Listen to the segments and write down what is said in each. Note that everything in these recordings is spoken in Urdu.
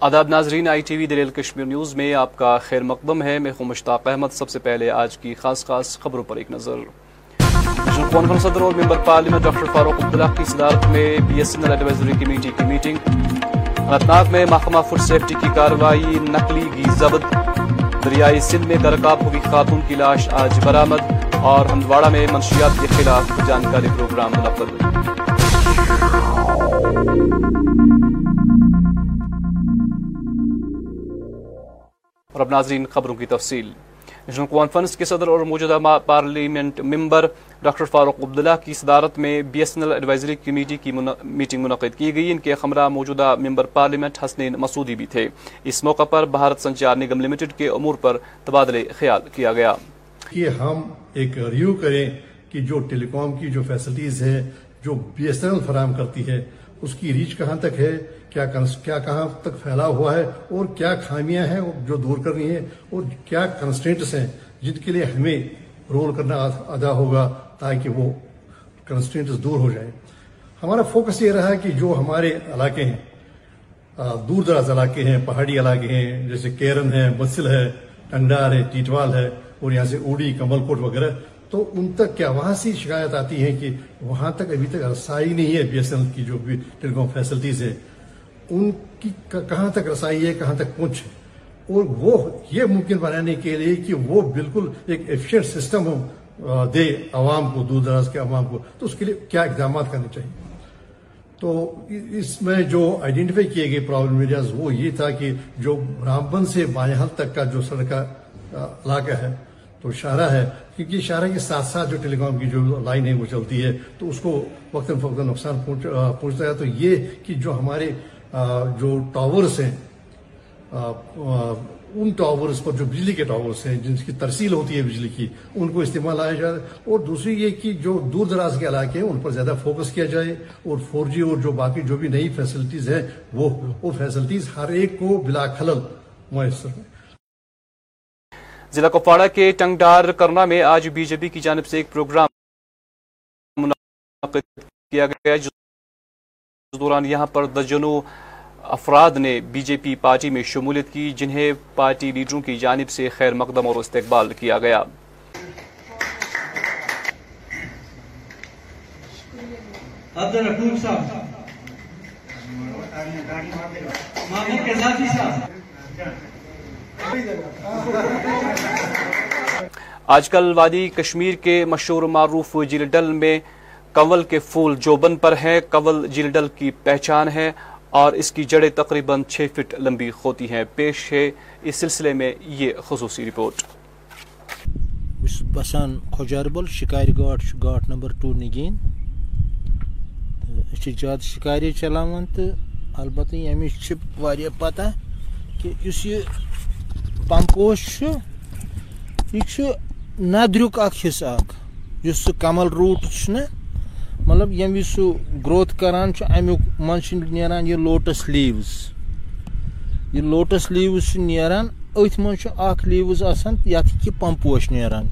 آداب ناظرین، آئی ٹی وی دلیل کشمیر نیوز میں آپ کا خیر مقدم ہے۔ میں مشتاق احمد۔ سب سے پہلے آج کی خاص خاص خبروں پر ایک نظر۔ کانفرنس صدر اور member parliament doctor Farooq Abdullah کی صدارت میں B S N L advisory committee کی میٹنگ اننت ناگ میں محکمہ فوڈ سیفٹی کی کارروائی نقلی گھی ضبط۔ دریائی سندھ میں درکاب ہوئی خاتون کی لاش آج برامد اور ہندواڑہ میں منشیات کے خلاف جانکاری پروگرام منعقد اور اب ناظرین خبروں کی تفصیل۔ نیشنل کانفرنس کے صدر اور موجودہ parliament member doctor Farooq Abdullah کی صدارت میں B S N L advisory committee کی میٹنگ منعقد کی گئی۔ ان کے ہمراہ موجودہ ممبر پارلیمنٹ حسنین مسعودی بھی تھے۔ اس موقع پر بھارت سنچار نگم لمیٹڈ کے امور پر تبادلے خیال کیا گیا۔ کہ ہم ایک ریویو کریں کہ جو ٹیلی کام کی جو فیسلٹیز ہے جو بی ایس این ایل فراہم کرتی ہے اس کی ریچ کہاں تک ہے؟ کیا کیا کہاں تک پھیلا ہوا ہے؟ اور کیا خامیاں ہیں جو دور کرنی ہے اور کیا کنسٹینٹس ہیں جن کے لیے ہمیں رول کرنا ادا ہوگا تاکہ وہ کنسٹینٹس دور ہو جائیں؟ ہمارا فوکس یہ رہا کہ جو ہمارے علاقے ہیں دور دراز علاقے ہیں، پہاڑی علاقے ہیں، جیسے کیرن ہے مسل ہے ٹنگڈار ہے، ٹیٹوال ہے اور یہاں سے اوڑی کمل کوٹ وغیرہ، تو ان تک کیا وہاں سے شکایت آتی ہے کہ وہاں تک ابھی تک رسائی نہیں ہے بی ایس این کی جو بھی ٹیلی کام فیسلٹیز ہے ان کی کہاں تک رسائی ہے، کہاں تک پہنچ ہے؟ اور وہ، یہ ممکن بنانے کے لیے کہ وہ بالکل ایک ایفیشینٹ سسٹم ہو دے عوام کو، دور دراز کے عوام کو۔ تو اس کے لیے کیا اقدامات کرنے چاہیے؟ تو اس میں جو آئیڈینٹیفائی کیے گئے پرابلم ایریاز وہ یہ تھا کہ جو رامبن سے بایاں تک کا جو سڑک کا علاقہ ہے تو شاہراہ ہے، کیونکہ شاہراہ کے ساتھ ساتھ جو ٹیلی کام کی جو لائن ہے وہ چلتی ہے، تو اس کو وقتاً فوقتاً نقصان پہنچتا ہے۔ تو یہ کہ جو ہمارے جو ٹاورس ہیں ان ٹاورس پر جو بجلی کے ٹاورس ہیں، جن کی ترسیل ہوتی ہے بجلی کی، ان کو استعمال آیا جائے اور دوسری یہ کہ جو دور دراز کے علاقے ہیں، ان پر زیادہ فوکس کیا جائے اور فور جی اور جو باقی جو بھی نئی فیسلٹیز ہیں، وہ وہ فیسلٹیز ہر ایک کو بلا خلل میسر ہیں۔ ضلع کپواڑہ کے ٹنگڈار کرنا میں آج بی جے پی کی جانب سے ایک پروگرام منعقد کیا گیا جس دوران یہاں پر درجنوں افراد نے بی جے پی پارٹی میں شمولیت کی، جنہیں پارٹی لیڈروں کی جانب سے خیر مقدم اور استقبال کیا گیا۔ آج کل وادی کشمیر کے مشہور معروف جیل ڈل میں کول کے پھول جو بن پر ہیں۔ کول جیل ڈل کی پہچان ہے اور اس کی جڑیں تقریباً چھ فٹ لمبی ہوتی ہیں۔ پیش ہے اس سلسلے میں یہ خصوصی رپورٹ۔ بسان خوجاربل شکار گاٹ گاٹ نمبر ٹو نگین۔ زیادہ شکاری چلاوان تو البتہ یمچ پتہ کہ اس یہ پمپوش یہ ندریک اخ حصہ اس کمل روٹ مطلب یم سہ گروتھ کران امیک من نیران یہ لوٹس لیوز۔ یہ لوٹس لیوز نیران ات من اخ لیوز آسان یت کہ پمپوش نیران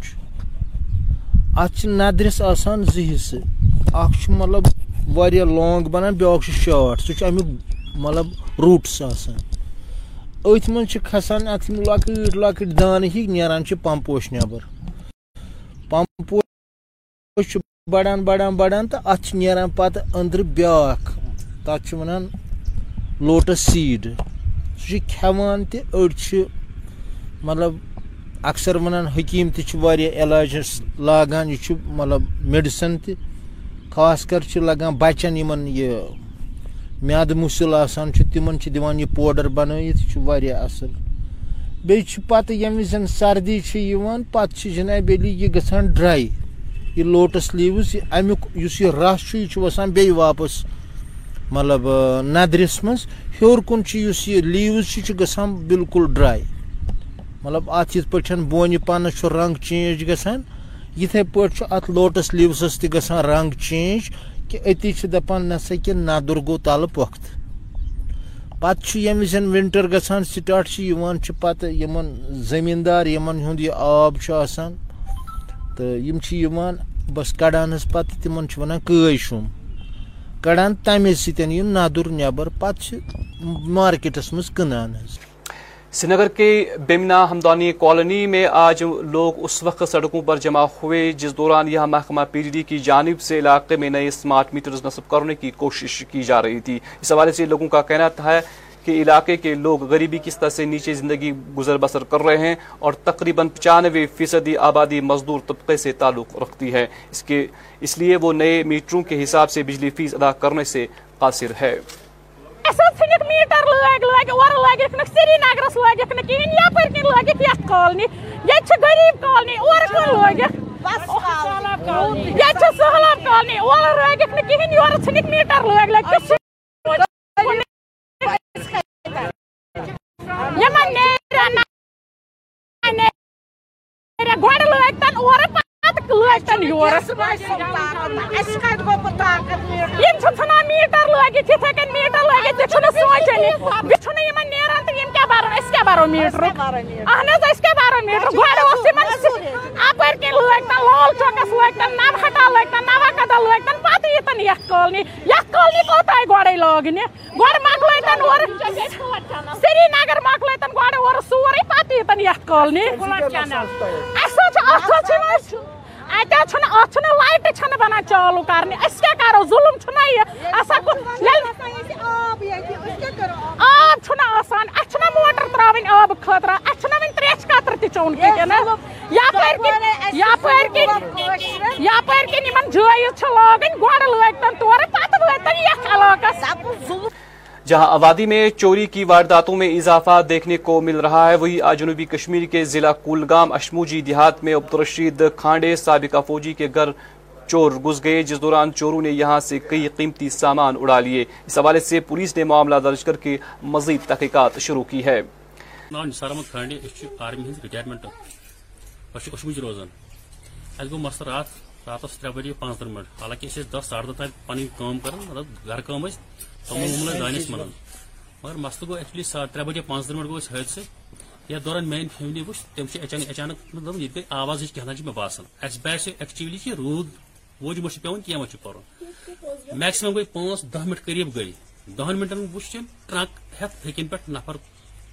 ات ندرس آسان زٕ حصہٕ۔ اکھ مطلب واریاہ لانگ بنان، بیاکھ شاٹ سُہ چھُ امیُک مطلب روٗٹٕس آسان۔ أتھۍ منٛز چھِ کھسان اتھ لۄکٕٹۍ لۄکٕٹۍ دانہٕ ہِکۍ نیران چھِ پمپوش نٮ۪بر. پمپوش چھُ بڑان بڑان بڑان تو ات نیران پتہ أنٛدرٕ بیٛاکھ، تتھ چھِ ونان لوٹس سیٖڈ. سُہ چھِ کھٮ۪وان تہِ، أڑۍ چھِ مطلب اکثر ونان حکیٖم تہِ چھِ واریاہ علاجس لاگان، یہِ چھُ مطلب میڈِسن تہِ، خاص کر چھِ لگان بچن یِمن یہِ میادٕ مُسِل آسان چھُ، تِمن چھِ دِوان یہِ پوڈر بنٲیِتھ، یہِ چھُ واریاہ اصل۔ بیٚیہِ چھُ پتہٕ ییٚمہِ وِزِ سردی چھِ یِوان، پتہٕ چھِ جناب علی یہِ گژھان ڈرٛاے، یہِ ڈراے یہ لوٹس لیوز امیک اس یہ رس یہ وسان بی واپس مطلب ندرس مز ہور کن اس یہ لیوز گسان بالکل ڈرائی مطلب ات یت پہ بونہ پن رنگ چینج گسان یتھے پہ ات لوٹس لیوسس تہ گسان رنگ چینج۔ کہ اتی دپان نسا کہ ندر گو تل پخت پتہ یم وز ونٹر گسان سٹارٹ پتہ یمن زمیندار یمن ہند یہ آب آسان تو یم بس کڑان حظ پتہٕ تِمن چھِ وَنان کٲج کڑان تمے سۭتۍ یہِ نَدُر نٮ۪بر پتہٕ چھِ مارکیٹس منٛز کٕنان حظ سری نگر کے بیمنا ہمدانی کالونی میں آج لوگ اس وقت سڑکوں پر جمع ہوئے، جس دوران یہاں محکمہ پی ڈی کی جانب سے علاقے میں نئے اسمارٹ میٹرز نصب کرنے کی کوشش کی جا رہی تھی۔ اس حوالے سے لوگوں کا کہنا تھا کہ علاقے کے لوگ غریبی کی سطح سے نیچے زندگی گزر بسر کر رہے ہیں اور تقریباً پچانوے فیصدی آبادی مزدور طبقے سے تعلق رکھتی ہے۔ اس کے اس لیے وہ نئے میٹروں کے حساب سے بجلی فیس ادا کرنے سے قاصر ہے۔ لگ لگ اور لگک نا سری نگرس لگک نا کہین یپر کن لگک یت کالنی یہ غریب کالنی اور کن لگک یہ سہلاب کالنی اور لگک نا کہین یور ژھنک میٹر لگ لگ یمن نیران گۄڈٕ لٲگۍ تن اورٕ پتہٕ لٲگۍ تن یورٕ یم چھِ ژھٕنان میٖٹر لٲگِتھ یِتھے کٔنۍ میٖٹر لٲگِتھ تہِ چھُنہٕ سونٛچٲنی بیٚیہِ چھُنہٕ یِمن نیران تہٕ یِم کیٛاہ بَرو أسۍ کیٛاہ بَرو میٖٹرُک اہن حظ أسۍ کیٛاہ بَرو میٖٹر گۄڈٕ اوس یِمن اپٲرۍ کِنۍ لٲگۍ تن لال چوکس لٲگۍ تن نوہٹا لٲگۍ تن نوا کدل لٲگۍ تن پتہٕ ییٖتن یتھ کالنی یتھ کالنی کوٚت آیہِ گۄڈے لاگنہِ گۄڈٕ مۄکلٲے تن اورٕ سری نگر مۄکلٲے تن گۄڈٕ اورٕ سورُے پتہٕ ییٖتن یتھ کالنی اَسہِ حظ چھُ اتھ حظ چھِ اتہِ حظ چھُنہٕ اتھ چھُنہٕ لایٹہٕ چھنہٕ بنان چالوٗ کرنہِ أسۍ کیٛاہ کرو ظُلُم چھُنہ یہِ آسان آب چھُنہٕ آسان اَسہِ چھُنہ موٹر تراوٕنۍ آبہٕ خٲطرٕ اَسہِ چھُنہ وۄنۍ تریش قطرٕ تہِ چوٚن کِنۍ یپٲرۍ کِنۍ یپٲرۍ کِنۍ یپٲرۍ کِنۍ یِمن جٲیز چھِ لاگٕنۍ گۄڈٕ لٲگۍ تن تورٕ پتہٕ وٲتۍ تن یتھ علاقس جہاں آبادی میں چوری کی وارداتوں میں اضافہ دیکھنے کو مل رہا ہے، وہی آج جنوبی کشمیر کے ضلع کولگام، اشموجی دیہات میں عبدالرشید کھانڈے، سابقہ فوجی کے گھر چور گھس گئے۔ جس دوران چوروں نے یہاں سے کئی قیمتی سامان اڑا لیے۔ اس حوالے سے پولیس نے معاملہ درج کر کے مزید تحقیقات شروع کی ہے۔ راتس ترے بجے پانچ منٹ حالانکہ دہ ساڑھ دہ تام پن کام کر مطلب گھر کام تومل وومل دانس منان مگر مسلہ گو ایکچولی ساڑھ ترے بجے پانچ ترہ منٹ گو حادثہ یتھ دوران میان فیملی وچ تم اچانک اچانک دپ یہ گئی آواز ہچ کہنا مے باسان اس باسے ایکچولی کہ رود ووج مش پیون کی مچ پرن میکسیمم گئی پانچ دہ منٹ قریب گئی دہن منٹن وچ ٹرک ہتھ ہکن پہ نفر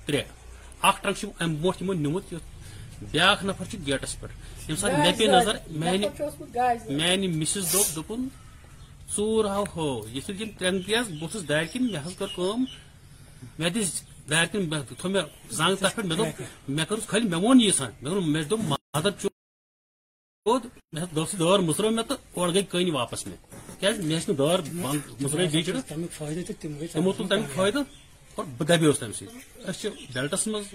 ترے اخ ٹرک ام برو تمو نمت بیاکھ نفر گیٹس پہ یم سات مے پی نظر میانہ مسز دوپ دپن ژور ہاو ہو۔ یس یم ترین تیز بہت دار کن مے کر کم مے دس دار کن تھو مے زنگ تر پہ مے دوپ مے کر خالی مے وون سان مے مے دوپ مدر چود مے دوس دور مسرو مے تو اور گئی کہیں واپس میں کیا مے اس دور مسرو بیچ تمیک فائدہ تمو تل تمیک فائدہ اور دبیوس تم سی اس بیلٹس مز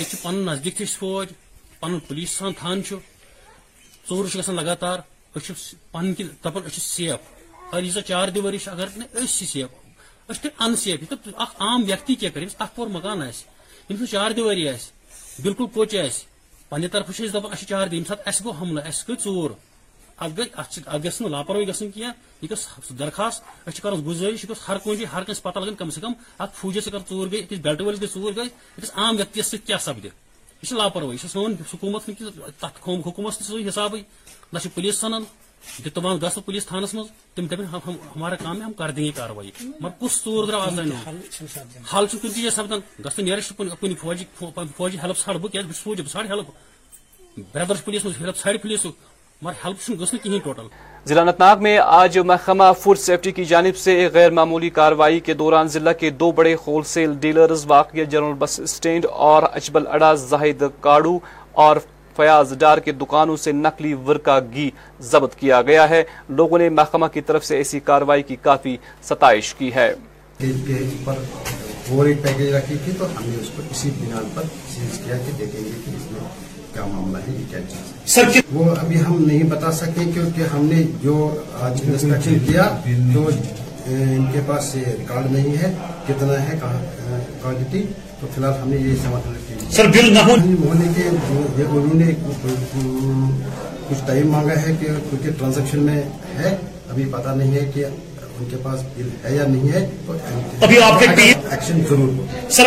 یہ پن نزدیک تھی فوج پن پولیس سان تھان ژور گژھان لگاتار۔ پن دپان سیف اگر یہ چار دیواری اگر نا سیف اس ان سیف اخ عام ویکتی کیا کریں اخ پور مکان آم چار دیواری آس بالکل کوچ آس پنہ طرف دپان چار دی. سات اس گو حملہ، اس گئی ژور ات گئی ات گھس لاپرواہی گھن کی یہ گھس درخواست. اچھے کر گزارش، یہ گھس ہر کن ہر کنس پتہ لگن کم سے کم. ات فوجس اگر ژور گئی أکِس بیلٹ ولس گئی ژور گئی. أکِس عام ویکتس سۭتۍ کیٛاہ سپدِ یہ لاپرواہی یہ سون حکومت تک حکومت تہ سُے حسابٕے۔ نہ پولیس سنان تمام گھس پولیس تھانس مز تم دپن ہمارا کام ہے ہم کر دیں گے کاروائی۔ مگر کس ژور درا آز حل کن چیز سپدان گھس نیرش کن فوجی فوجی ہیلپ ژھانڈ بہ کیا؟ فوجی بہ ژھانڈ ہیلپ۔ بردر پولیس مز ہیلپ ژھانڈ پولیس مگر ہیلپ گھس کہین ٹوٹل ضلع انت ناگ میں آج محکمہ فوڈ سیفٹی کی جانب سے ایک غیر معمولی کارروائی کے دوران ضلع کے دو بڑے ہول سیل ڈیلرز واقع جنرل بس اسٹینڈ اور اجبل اڈا زاہد کاڑو اور فیاض ڈار کے دکانوں سے نقلی ورکا گھی ضبط کیا گیا ہے۔ لوگوں نے محکمہ کی طرف سے ایسی کارروائی کی کافی ستائش کی ہے۔ وہ ایک پیکج رکھی تھی تو ہم نے اس کو اسی بنا پر سیز کیا کہ دیکھیں گے کہ اس میں کیا معاملہ ہے یہ کیا چیز ہے۔ وہ ابھی ہم نہیں بتا سکتے کیونکہ ہم نے جو آج انسپیکشن کیا تو ان کے پاس ریکارڈ نہیں ہے۔ کتنا ہے کوالٹی تو فی الحال ہم نے یہ سمجھ سر بل نہ ہونے کے انہوں نے کچھ ٹائم مانگا ہے کہ کیونکہ ٹرانزیکشن میں ہے۔ ابھی پتا نہیں ہے کہ ان کے پاس بل ہے یا نہیں ہے۔ تو ابھی آپ کے ایکشن ضرور سر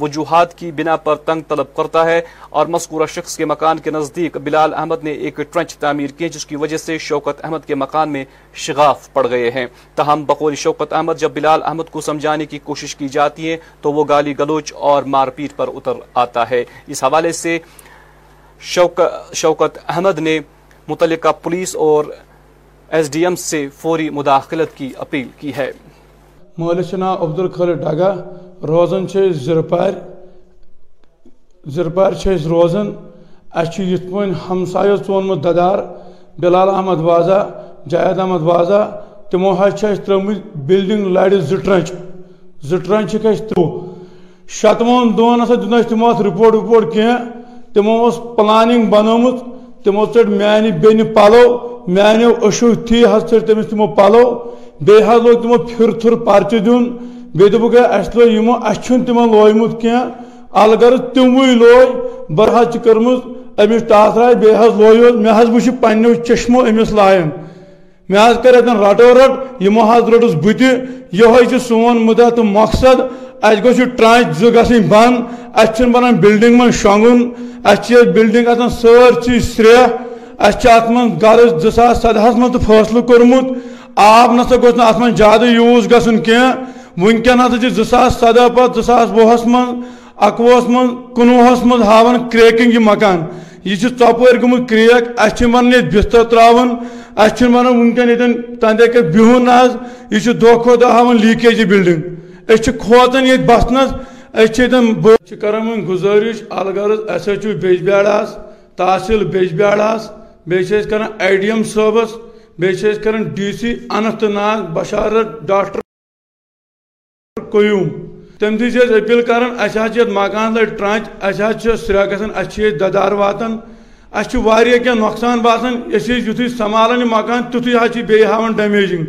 وجوہات کی بنا پر تنگ طلب کرتا ہے اور مذکورہ شخص کے مکان کے نزدیک بلال احمد نے ایک ٹرنچ تعمیر کی جس کی وجہ سے شوکت احمد کے مکان میں شغاف پڑ گئے ہیں۔ تاہم، بقول شوکت احمد جب بلال احمد کو سمجھانے کی کوشش کی جاتی ہے تو وہ گالی گلوچ اور مار پیٹ پر اتر آتا ہے۔ اس حوالے سے شوکت احمد نے متعلقہ پولیس اور ایس ڈی ایم سے فوری مداخلت کی اپیل کی ہے۔ مولشنا عبدالخر ڈاگا روزان زرپار زرپار روزان اچھے یت پہ ہمسایو ژونمت ددار، بلال احمد وازا جاید احمد وازا، تمو حض ترم بلڈنگ لڑ زرچ زرچ ترہ شتون دون ہسا دن تمو ات رپورٹ کی تمو اس پلاننگ بنوت تمو چڑ میانہ بین پلو میانو اشو تھی حض تمس تمو پلو بیس لوگ تمو پھر تھر پرچہ دن گئی دوپک اچھ لو یمو تمہ لومت کی الغرض تمو لوے برہ کرم امس ٹاس راج بیس لویو مے وچھ پنو چشمو امس لائن مے کر اتن رٹو رٹ یمو رٹس بت یہ سون مدا تو مقصد اس گوس یہ ٹرانچ زٕ گژھٕنۍ بنٛد اَسہِ چھُنہٕ بَنان بِلڈِنٛگ منٛز شۄنٛگُن اَسہِ چھِ ییٚتہِ بِلڈِنٛگ آسان سٲرسٕے سرٛیٚح اَسہِ چھِ اَتھ منٛز غرض زٕ ساس منٛز فٲصلہٕ کوٚرمُت آب نسا گوٚژھ نہٕ اَتھ منٛز زیادٕ یوٗز گژھُن ونکن ہسا زاس سدہ پہ زٕ ساس من اکوُہس من کُنوُہس من ہاوان کریکنگ یہ مکان۔ یہ ژۄپٲرۍ گمت کریک، اَسہِ چھِ وَنان ییٚتہِ بِستر ترٛاوُن، اَسہِ یہ وَنان وٕنکٮ۪ن ییٚتٮ۪ن تَنٛدے کَتھ بِہُن دہ یہِ چھُ دۄہ کھۄتہٕ دۄہ ہاوان لیٖکیج یہِ بِلڈِنٛگ۔ أسۍ چھِ کھوژان الغرض اَسہِ بیج چھُ بیجبیار حظ تحصیٖل بیجبیار حظ بیٚیہِ ڈی ایم صٲبَس ڈی سی انت ناگ، بشارت، ڈاکٹر قیوم تم دِژ اَسہِ أپیٖل کران مکان لٔٹۍ ٹرانچ، اَسہِ حظ چھِ سرٛیٚح ددار اَسہِ چھِ ییٚتہِ دَدار واتان اَسہِ باسان أسۍ ٲسۍ سنبھالان مکان تیُتھُے حظ چھِ بیٚیہِ ہاوان ڈمیجِنٛگ۔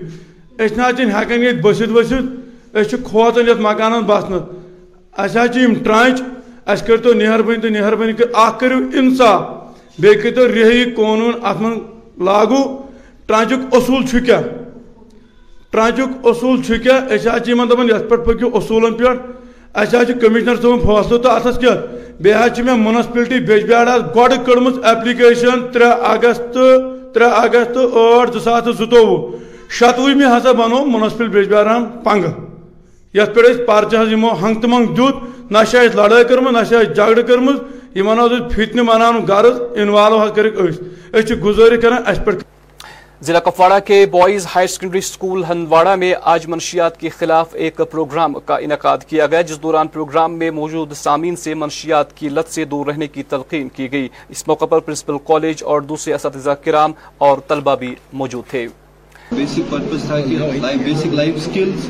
أسۍ نہ حظ چھِنہٕ ہٮ۪کان ییٚتہِ بٔسِتھ ؤسِتھ، أسۍ چھِ کھوژان یَتھ مکانَس بَسنہٕ اَسہِ حظ چھِ یِم ٹرٛانٛچ، اَسہِ کٔرۍتو مہربٲنی تہٕ مہربٲنی کٔرِتھ اَکھ کٔرِو اِنصاف۔ بیٚیہِ کٔرۍتو رِہٲیی قونوٗن اَتھ ٹرانچک اصول کیا دپان پہ اصولن پہ کمشنر صاحب فیصلہ تو اتس کت میں منسپلٹی بیج بیجبیار گوڈ کڑم ایپلکیشن ترے اگست ترے اگست ٹھ زاس زتوہ شتوہمہ ہسا بنو منسپل بیج بیجبیار پنگ یت پہ پرچہ ہمو ہنگتہ منگ دیت نہ لڑائی کرم نہ جگڑ کرم فتنہ منان غرض انوالو حض کرک گزٲرِش کران اَسہِ پٮ۪ٹھ ضلع کپواڑہ کے boys higher secondary school Handwara میں آج منشیات کے خلاف ایک پروگرام کا انعقاد کیا گیا، جس دوران پروگرام میں موجود سامعین سے منشیات کی لت سے دور رہنے کی تلقین کی گئی۔ اس موقع پر پرنسپل کالج اور دوسرے اساتذہ کرام اور طلبہ بھی موجود تھے۔ بیسک پرپس تھا کہ بیسک لائف سکلز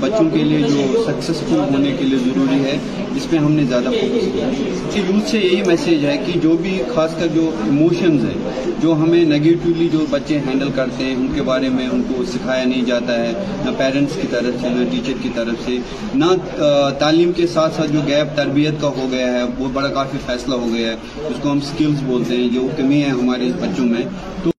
بچوں کے لیے جو سکسیسفل ہونے کے لیے ضروری ہے، اس پہ ہم نے زیادہ فوکس کیا۔ کہ یوتھ سے یہی میسیج ہے کہ جو بھی خاص کر جو ایموشنز ہیں، جو ہمیں نگیٹیولی جو بچے ہینڈل کرتے ہیں، ان کے بارے میں ان کو سکھایا نہیں جاتا ہے، نہ پیرنٹس کی طرف سے، نہ ٹیچر کی طرف سے، نہ تعلیم کے ساتھ ساتھ جو گیپ تربیت کا ہو گیا ہے، وہ بڑا کافی فیصلہ ہو گیا ہے۔ اس کو ہم سکلز بولتے ہیں، جو کمی ہے ہمارے بچوں میں۔ تو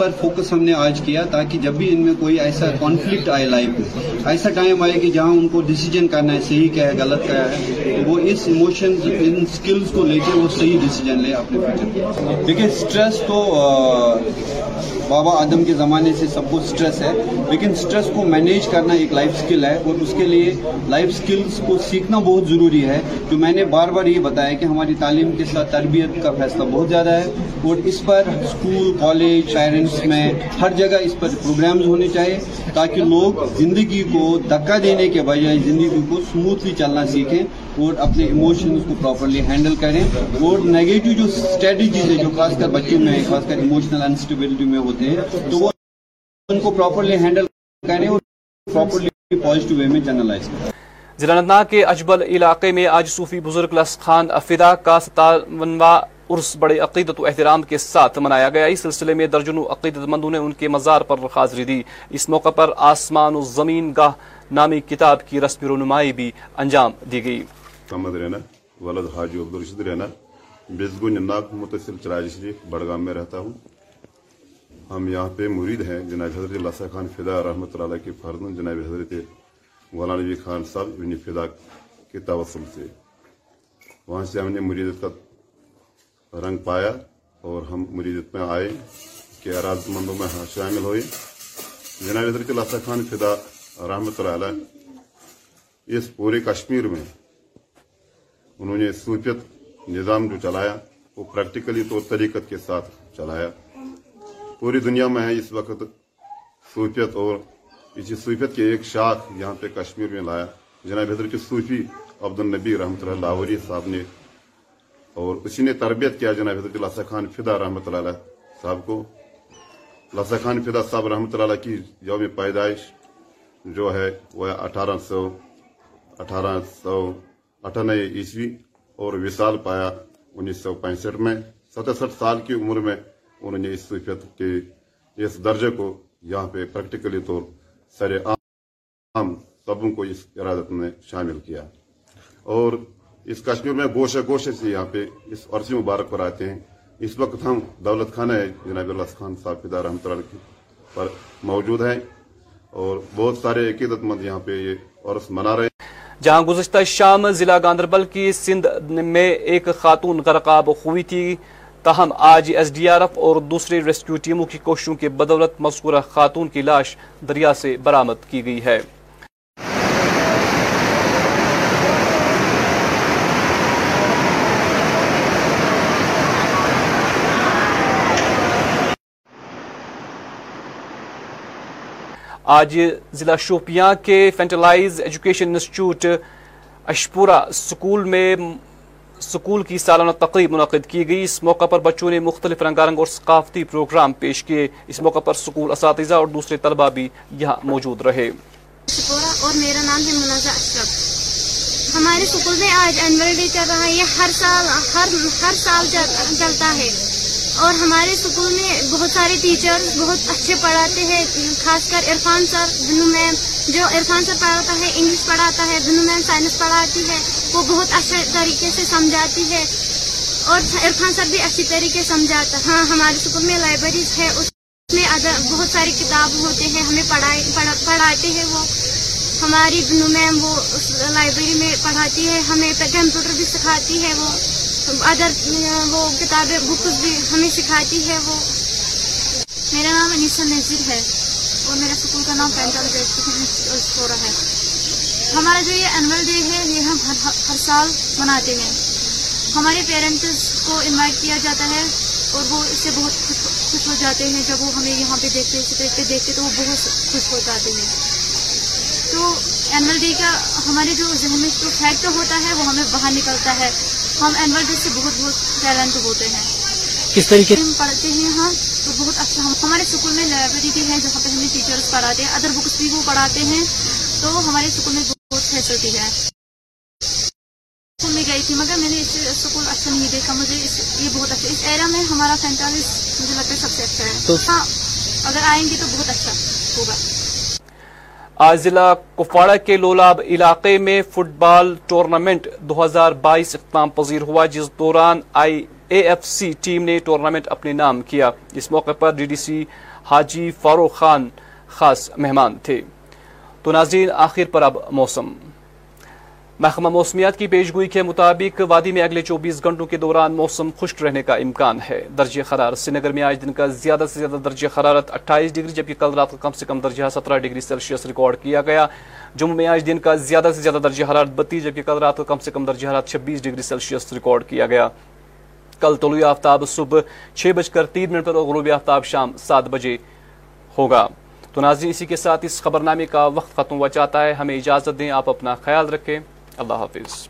پر فوکس ہم نے آج کیا تاکہ جب بھی ان میں کوئی ایسا کانفلکٹ آئے لائف میں، ایسا ٹائم آئے کہ جہاں ان کو ڈیسیجن کرنا ہے، صحیح کیا ہے، غلط کیا ہے وہ اس ایموشن ان سکلز کو لے کے وہ صحیح ڈیسیجن لے اپنے فیوچر دیکھیں سٹریس تو بابا آدم کے زمانے سے سب کو سٹریس ہے، لیکن سٹریس کو مینیج کرنا ایک لائف سکل ہے اور اس کے لیے لائف سکلز کو سیکھنا بہت ضروری ہے۔ جو میں نے بار بار یہ بتایا کہ ہماری تعلیم کے ساتھ تربیت کا فیصلہ بہت زیادہ ہے اور اس پر اسکول کالج پیرنٹس اس میں ہر جگہ اس پر پروگرامز ہونے چاہیے تاکہ لوگ زندگی کو دھکا دینے کے بجائے زندگی کو سموتھلی چلنا سیکھیں اور اپنے ایموشنز کو پراپرلی ہینڈل کریں اور نگیٹو جو اسٹریٹجیز ہیں جو خاص کر بچوں میں خاص کر ایموشنل انسٹیبلٹی میں ہوتے ہیں تو وہ ان کو پراپرلی ہینڈل کریں اور پراپرلی پازیٹیو وے میں جنرلائز کریں۔ ضلع کے اجبل علاقے میں آج صوفی بزرگ لس خان کا ستاونواں عرس بڑے عقیدت و احترام کے ساتھ منایا گیا۔ اس سلسلے میں درجنوں عقیدت مندوں نے ان کے مزار پر حاضری دی۔ اس موقع پر آسمان و زمین گاہ نامی کتاب کی رسمی رونمائی بھی انجام دی گئی۔ محمد رینا ولد حاجی عبدالرشید رینا بزگن ناک متصل چراج شریف بڑگام میں رہتا ہوں۔ ہم یہاں پہ مرید ہیں، جناب حضرت لسا خان فدا رحمۃ اللہ کی فرزند، جناب حضرت غلام نبی خان صاحب ابن فدا کے توسل سے۔ وہاں سے ہم نے مریدت کا رنگ پایا اور ہم مریدت میں آئے کہ اراد مندوں میں شامل ہوئے۔ جناب حضرت لسا خان فدا رحمۃ اللہ علیہ اس پورے کشمیر میں انہوں نے صوفیت نظام جو چلایا، وہ پریکٹیکلی طور طریقت کے ساتھ چلایا۔ پوری دنیا میں ہے اس وقت صوفیت اور اسی صوفیت کے ایک شاخ یہاں پہ کشمیر میں لایا۔ جناب حضرت صوفی عبد النبی رحمۃ اللہ لاہوری صاحب نے اور اسی نے تربیت کیا جناب حضرت لاسا خان فدا رحمۃ اللہ صاحب کو۔ لاسا خان فدا صاحب رحمۃ اللہ کی یوم پیدائش جو ہے وہ اٹھارہ سو اٹھارہ سو اٹھانوے عیسوی اور وصال پایا انیس سو پینسٹھ میں۔ ستسٹھ سال کی عمر میں انہوں نے اس صوفیت کے اس درجے کو یہاں پہ پریکٹیکلی طور سر عام سبوں کو اس ارادت میں شامل کیا۔ اور اس کشمیر میں گوشہ گوشے سے یہاں پہ اس عرصی مبارک پر آتے ہیں، اس وقت ہم دولت خانہ جناب اللہ خان صاحب فدار رحمۃ اللہ پر موجود ہیں اور بہت سارے عقیدت مند یہاں پہ یہ عرص منا رہے ہیں۔ جہاں گزشتہ شام ضلع گاندربل کی سندھ میں ایک خاتون غرقاب ہوئی تھی، تاہم آج ایس ڈی آر ایف اور دوسرے ریسکیو ٹیموں کی کوششوں کے بدولت مذکورہ خاتون کی لاش دریا سے برامد کی گئی ہے۔ آج ضلع شوپیاں کے فینٹلائز ایجوکیشن انسٹیٹیوٹ اشپورہ سکول میں سکول کی سالانہ تقریب منعقد کی گئی۔ اس موقع پر بچوں نے مختلف رنگا رنگ اور ثقافتی پروگرام پیش کیے۔ اس موقع پر سکول اساتذہ اور دوسرے طلبہ بھی یہاں موجود رہے۔ اور میرا نام ہے منازع اشرف۔ ہمارے سکول میں آج اینول ڈے چل رہا ہے۔ یہ ہر سال، ہر ہر سال چلتا ہے۔ اور ہمارے اسکول میں بہت سارے ٹیچر بہت اچھے پڑھاتے ہیں، خاص کر عرفان سر دنو میم جو عرفان سر پڑھاتا ہے انگلش پڑھاتا ہے دنو میم سائنس پڑھاتی ہے، وہ بہت اچھے طریقے سے سمجھاتی ہے اور عرفان سر بھی اچھی طریقے سمجھاتا ہاں ہمارے اسکول میں لائبریریز ہے، اس میں بہت ساری کتاب ہوتے ہیں، ہمیں پڑھاتے ہیں وہ۔ ہماری دنو میم وہ اس لائبریری میں پڑھاتی ہے، ہمیں کمپیوٹر بھی سکھاتی ہے وہ۔ ادر وہ کتابیں بکس بھی ہمیں سکھاتی ہے وہ. میرا نام انیسا نذیر ہے اور میرا اسکول کا نام پینٹل اسکورا ہے ہمارا جو یہ اینول ڈے ہے، یہ ہم ہر ہر سال مناتے ہیں. ہمارے پیرنٹس کو انوائٹ کیا جاتا ہے اور وہ اس سے بہت خوش ہو جاتے ہیں. جب وہ ہمیں یہاں پہ دیکھتے اسٹیج پہ دیکھتے تو وہ بہت خوش ہو جاتے ہیں. تو اینول ڈے کا ہمارے جو ذہن میں جو فیکٹ ہوتا ہے، وہ ہمیں باہر نکلتا ہے. ہم اینول ڈے سے بہت بہت ٹیلنٹ ہوتے ہیں۔ کس طریقے ہم پڑھتے ہیں یہاں تو بہت اچھا ہم ہمارے اسکول میں لائبریری بھی ہے جہاں پہ ہمیں ٹیچرس پڑھاتے ہیں۔ ادر بکس بھی وہ پڑھاتے ہیں۔ تو ہمارے اسکول میں بہت فیسلٹی ہے۔ اسکول میں گئی تھی مگر میں نے اس اسکول اچھا نہیں دیکھا۔ مجھے یہ بہت اچھا اس ایریا میں ہمارا سینٹالس مجھے لگتا ہے سب سے اچھا ہے۔ ہاں اگر آئیں گے تو بہت اچھا ہوگا۔ ضلع کپواڑہ کے لولاب علاقے میں فٹ بال ٹورنامنٹ دو ہزار بائیس اختتام پذیر ہوا، جس دوران I A F C team نے ٹورنامنٹ اپنے نام کیا۔ اس موقع پر ڈی ڈی سی حاجی فاروق خان خاص مہمان تھے۔ تو ناظرین، آخر پر اب موسم۔ محکمہ موسمیات کی پیشگوئی کے مطابق وادی میں اگلے چوبیس گھنٹوں کے دوران موسم خشک رہنے کا امکان ہے۔ درجہ حرارت سری نگر میں آج دن کا زیادہ سے زیادہ درجہ حرارت اٹھائیس ڈگری، جبکہ کل رات کا کم سے کم درجہ سترہ ڈگری سیلسیس ریکارڈ کیا گیا۔ جموں میں آج دن کا زیادہ سے زیادہ درجہ حرارت بتیس، جبکہ کل رات کا کم سے کم درجہ حرارت چھبیس ڈگری سیلسیس ریکارڈ کیا گیا۔ کل طلوع آفتاب صبح چھ بج کر تین منٹ پر اور غروب آفتاب شام سات بجے ہوگا۔ تو ناظرین، اسی کے ساتھ اس خبر نامے کا وقت ختم ہوا چاہتا ہے۔ ہمیں اجازت دیں، آپ اپنا خیال رکھیں۔ اللہ حافظ۔